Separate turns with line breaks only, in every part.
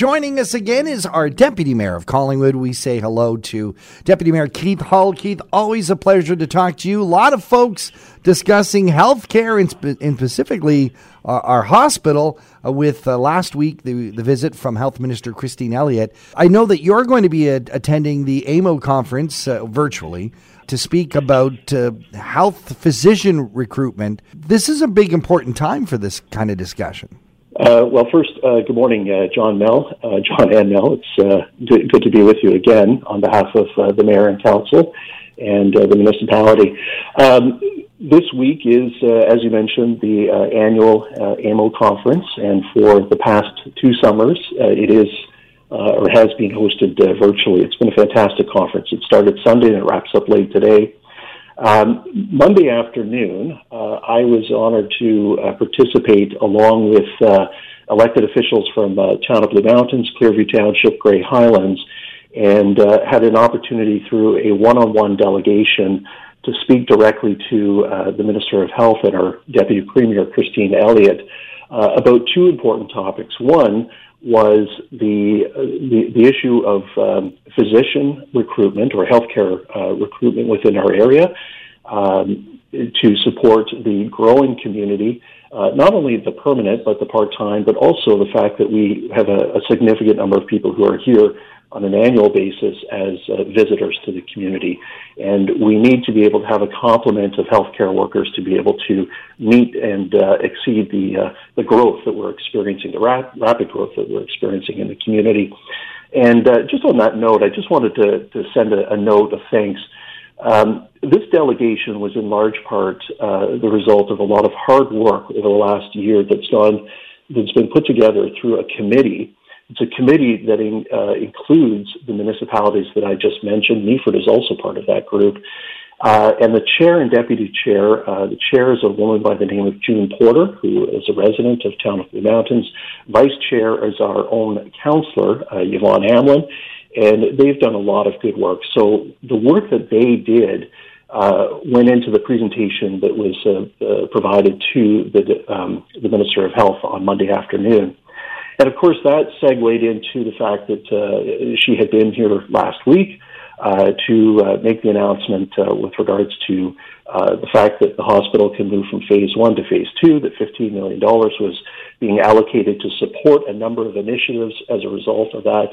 Joining us again is our Deputy Mayor of Collingwood. We say hello to Deputy Mayor Keith Hull. Keith, always a pleasure to talk to you. A lot of folks discussing healthcare and, spe- and specifically uh, our hospital uh, with uh, last week the, the visit from Health Minister Christine Elliott. I know that you're going to be attending the AMO conference uh, virtually to speak about uh, health physician recruitment. This is a big, important time for this kind of discussion.
Uh, well, first, uh, good morning, uh, John Mel, uh, John and Mel. It's uh, good, good, to be with you again on behalf of uh, the mayor and council and the municipality. Um, this week is, as you mentioned, the annual AMO conference, and for the past two summers, it is or has been hosted virtually. It's been a fantastic conference. It started Sunday and it wraps up late today. Um, Monday afternoon, uh, I was honored to uh, participate along with uh, elected officials from uh, Town of Blue Mountains, Clearview Township, Grey Highlands, and uh, had an opportunity through a one-on-one delegation to speak directly to uh, the Minister of Health and our Deputy Premier, Christine Elliott, about two important topics. One was the, the, the issue of um, physician recruitment or healthcare uh, recruitment within our area um, to support the growing community, uh, not only the permanent but the part time, but also the fact that we have a, a significant number of people who are here on an annual basis as uh, visitors to the community. And we need to be able to have a complement of healthcare workers to be able to meet and uh, exceed the, uh, the growth that we're experiencing, the rap- rapid growth that we're experiencing in the community. And uh, just on that note, I just wanted to, to send a, a note of thanks. Um, this delegation was in large part uh, the result of a lot of hard work over the last year that's gone, that's been put together through a committee it's a committee that in, uh, includes the municipalities that I just mentioned. Meaford is also part of that group. Uh, and the chair and deputy chair, uh, the chair is a woman by the name of June Porter, who is a resident of Town of the Mountains. Vice chair is our own councillor, uh, Yvonne Hamlin, and they've done a lot of good work. So the work that they did uh, went into the presentation that was uh, uh, provided to the, um, the Minister of Health on Monday afternoon. And of course, that segued into the fact that uh, she had been here last week uh, to uh, make the announcement uh, with regards to uh, the fact that the hospital can move from phase one to phase two, that $15 million was being allocated to support a number of initiatives as a result of that.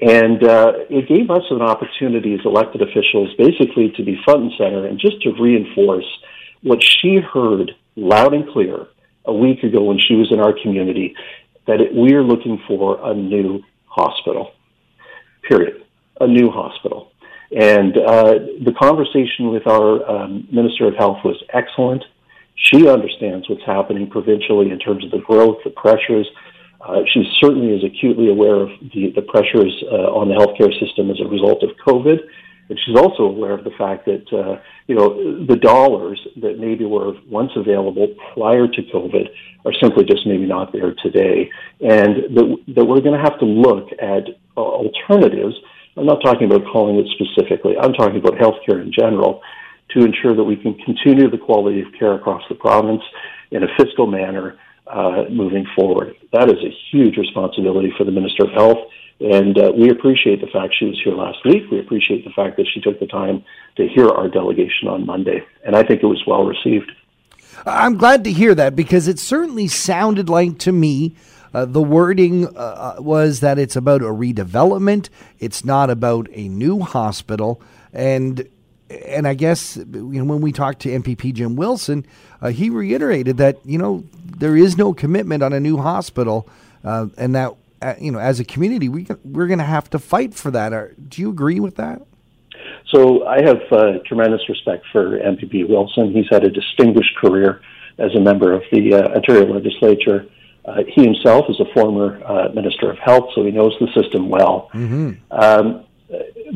And uh, it gave us an opportunity as elected officials basically to be front and center and just to reinforce what she heard loud and clear a week ago when she was in our community that it, we're looking for a new hospital. Period. A new hospital. And uh, the conversation with our um, Minister of Health was excellent. She understands what's happening provincially in terms of the growth, the pressures. Uh, she certainly is acutely aware of the, the pressures uh, on the healthcare system as a result of COVID and she's also aware of the fact that, uh, you know, the dollars that maybe were once available prior to COVID are simply just maybe not there today. And that, that we're going to have to look at uh, alternatives. I'm not talking about Collingwood specifically. I'm talking about healthcare in general to ensure that we can continue the quality of care across the province in a fiscal manner uh, moving forward. That is a huge responsibility for the Minister of Health and uh, we appreciate the fact she was here last week. We appreciate the fact that she took the time to hear our delegation on Monday. And I think it was well received.
I'm glad to hear that because it certainly sounded like to me uh, the wording uh, uh was that it's about a redevelopment. It's not about a new hospital. And and I guess you know when we talked to MPP Jim Wilson, uh, he reiterated that you know there is no commitment on a new hospital, uh, and that you know, as a community, we we're going to have to fight for that. Are, do you agree with that?
So I have uh, tremendous respect for MPP Wilson. He's had a distinguished career as a member of the uh, Ontario Legislature. Uh, he himself is a former uh, Minister of Health, so he knows the system well. Mm-hmm. Um,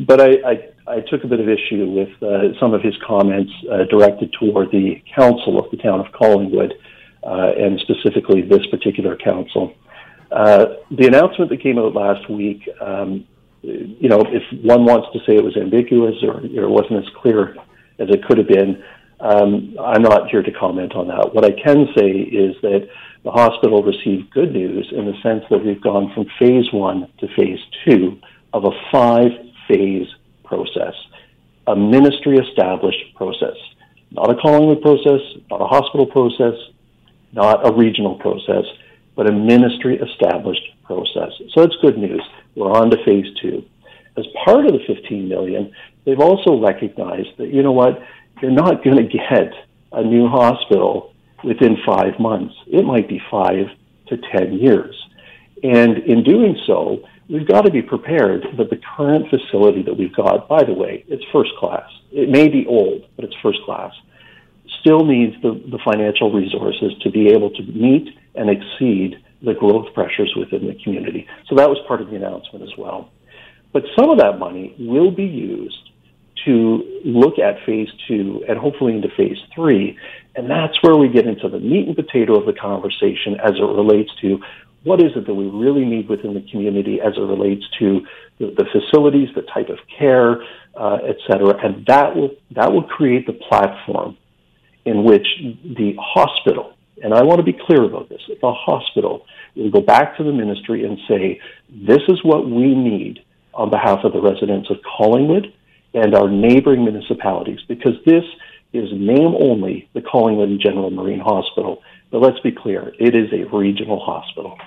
but I, I, I, took a bit of issue with uh, some of his comments uh, directed toward the council of the town of Collingwood, uh, and specifically this particular council. Uh, the announcement that came out last week, um, you know, if one wants to say it was ambiguous or, or it wasn't as clear as it could have been, um, I'm not here to comment on that. What I can say is that The hospital received good news in the sense that we've gone from phase one to phase two of a five phase process, a ministry established process, not a Collingwood process, not a hospital process, not a regional process, but a ministry established process. So that's good news. We're on to phase two. As part of the 15 million, they've also recognized that, you know what, you're not going to get a new hospital within five months. It might be five to 10 years. And in doing so, we've got to be prepared that the current facility that we've got, by the way, it's first class. It may be old, but it's first class, still needs the, the financial resources to be able to meet and exceed the growth pressures within the community. So that was part of the announcement as well. But some of that money will be used to look at phase two and hopefully into phase three. And that's where we get into the meat and potato of the conversation as it relates to what is it that we really need within the community as it relates to the, the facilities, the type of care, uh, et cetera. And that will, that will create the platform in which the hospital, and I want to be clear about this, the hospital will go back to the ministry and say, this is what we need on behalf of the residents of Collingwood and our neighboring municipalities because this is name only the Collingwood General Marine Hospital. But let's be clear, it is a regional hospital.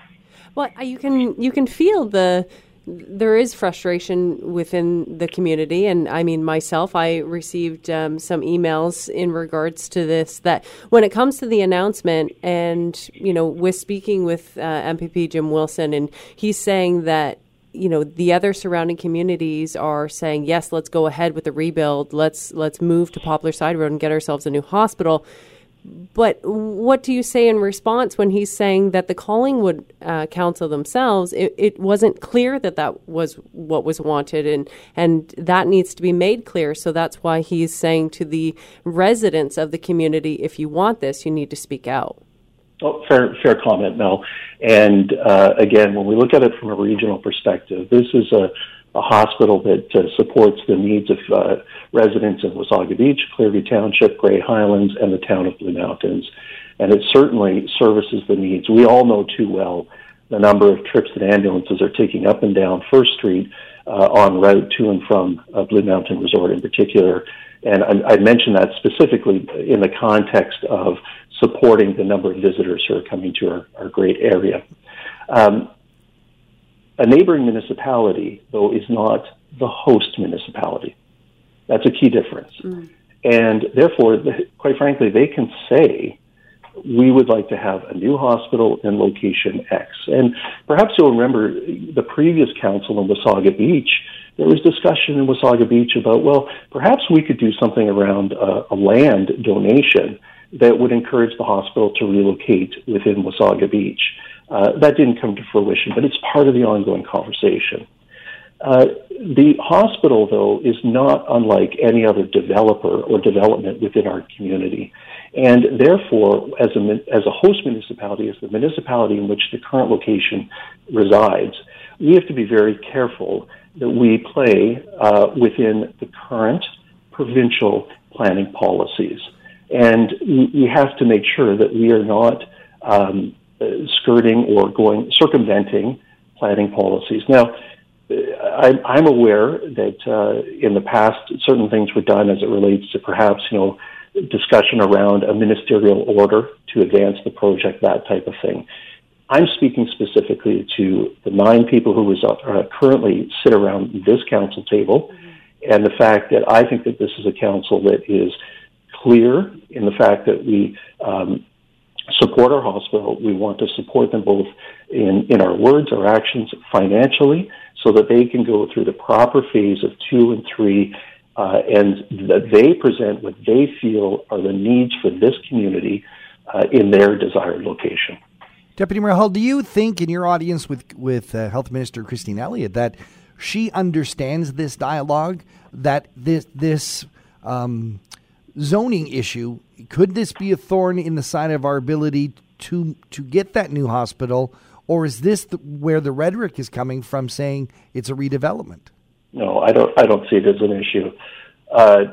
Well, you can you can feel the there is frustration within the community, and I mean myself. I received um, some emails in regards to this. That when it comes to the announcement, and you know, with speaking with uh, MPP Jim Wilson, and he's saying that you know the other surrounding communities are saying yes let's go ahead with the rebuild let's let's move to poplar side road and get ourselves a new hospital but what do you say in response when he's saying that the Collingwood uh, Council themselves, it, it, wasn't clear that that was what was wanted, and and that needs to be made clear. So that's why he's saying to the residents of the community, if you want this, you need to speak out.
Oh, fair, fair comment, Mel. And uh, again, when we look at it from a regional perspective, this is a, a hospital that uh, supports the needs of uh, residents in Wasaga Beach, Clearview Township, Grey Highlands, and the town of Blue Mountains. And it certainly services the needs. We all know too well the number of trips that ambulances are taking up and down First Street uh, on route to and from uh, Blue Mountain Resort in particular. And I, I mention that specifically in the context of supporting the number of visitors who are coming to our, our great area. Um, a neighboring municipality, though, is not the host municipality. That's a key difference. Mm. And therefore, quite frankly, they can say, we would like to have a new hospital in location X. And perhaps you'll remember the previous council in Wasaga Beach, there was discussion in Wasaga Beach about, well, perhaps we could do something around a, a land donation that would encourage the hospital to relocate within Wasaga Beach. Uh, that didn't come to fruition, but it's part of the ongoing conversation. Uh, the hospital, though, is not unlike any other developer or development within our community. And therefore, as a, as a host municipality, as the municipality in which the current location resides, we have to be very careful that we play uh, within the current provincial planning policies. And we have to make sure that we are not um, skirting or going circumventing planning policies. Now, I'm aware that uh, in the past certain things were done as it relates to perhaps you know discussion around a ministerial order to advance the project, that type of thing. I'm speaking specifically to the nine people who uh, currently sit around this council table, mm-hmm. and the fact that I think that this is a council that is clear in the fact that we um, support our hospital. We want to support them both in, in our words, our actions, financially, so that they can go through the proper phase of two and three, uh, and that they present what they feel are the needs for this community uh, in their desired location.
Deputy Mayor Hull, do you think in your audience with with uh, Health Minister Christine Elliott that she understands this dialogue, that this this um, zoning issue, could this be a thorn in the side of our ability to to get that new hospital, or is this the, where the rhetoric is coming from, saying it's a redevelopment?
No, I don't. I don't see it as an issue. Uh,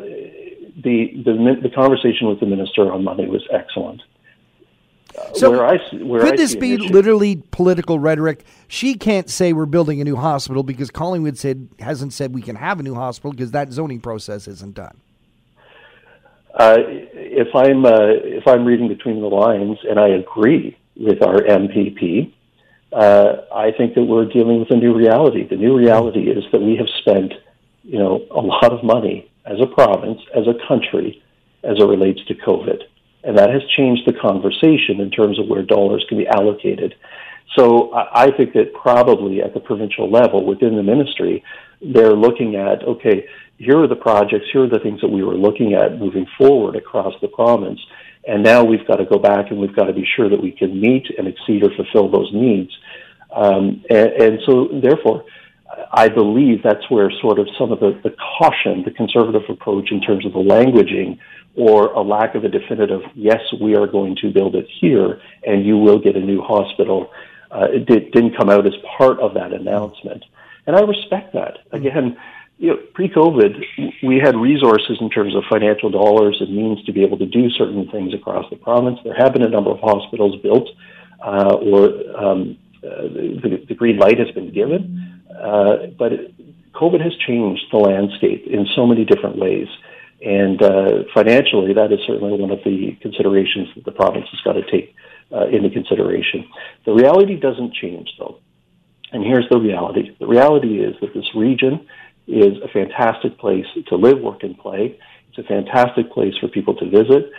the, the the conversation with the minister on Monday was excellent.
So
where I see- where
could
I
this be literally political rhetoric? She can't say we're building a new hospital because Collingwood said hasn't said we can have a new hospital because that zoning process isn't done.
Uh, if I'm uh, if I'm reading between the lines and I agree with our MPP, uh, I think that we're dealing with a new reality. The new reality is that we have spent, you know, a lot of money as a province, as a country, as it relates to COVID, and that has changed the conversation in terms of where dollars can be allocated. So I think that probably at the provincial level within the ministry, they're looking at okay, here are the projects, here are the things that we were looking at moving forward across the province, and now we've got to go back and we've got to be sure that we can meet and exceed or fulfill those needs. Um, and, and so, therefore, I believe that's where sort of some of the, the caution, the conservative approach in terms of the languaging, or a lack of a definitive, yes, we are going to build it here, and you will get a new hospital, uh, it did, didn't come out as part of that announcement. And I respect that. Again, you know, pre-COVID, we had resources in terms of financial dollars and means to be able to do certain things across the province. There have been a number of hospitals built, uh, or um, uh, the, the green light has been given, uh, but COVID has changed the landscape in so many different ways. And uh, financially, that is certainly one of the considerations that the province has got to take uh, into consideration. The reality doesn't change, though. And here's the reality. The reality is that this region is a fantastic place to live, work, and play. It's a fantastic place for people to visit.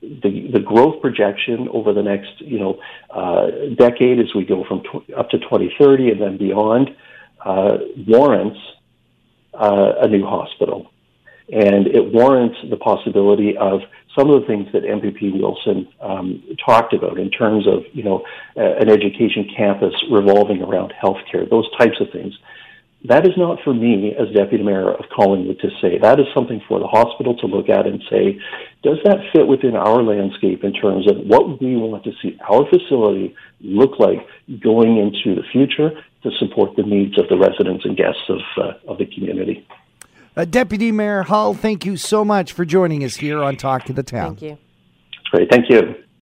The, the growth projection over the next, you know, uh, decade as we go from tw- up to 2030 and then beyond uh, warrants uh, a new hospital. And it warrants the possibility of some of the things that MPP Wilson um, talked about in terms of, you know, uh, an education campus revolving around healthcare, those types of things. That is not for me as deputy mayor of Collingwood to say. That is something for the hospital to look at and say, does that fit within our landscape in terms of what we want to see our facility look like going into the future to support the needs of the residents and guests of, uh, of the community?
Uh, Deputy Mayor Hull, thank you so much for joining us here on Talk to the Town.
Thank you.
Great. Thank you.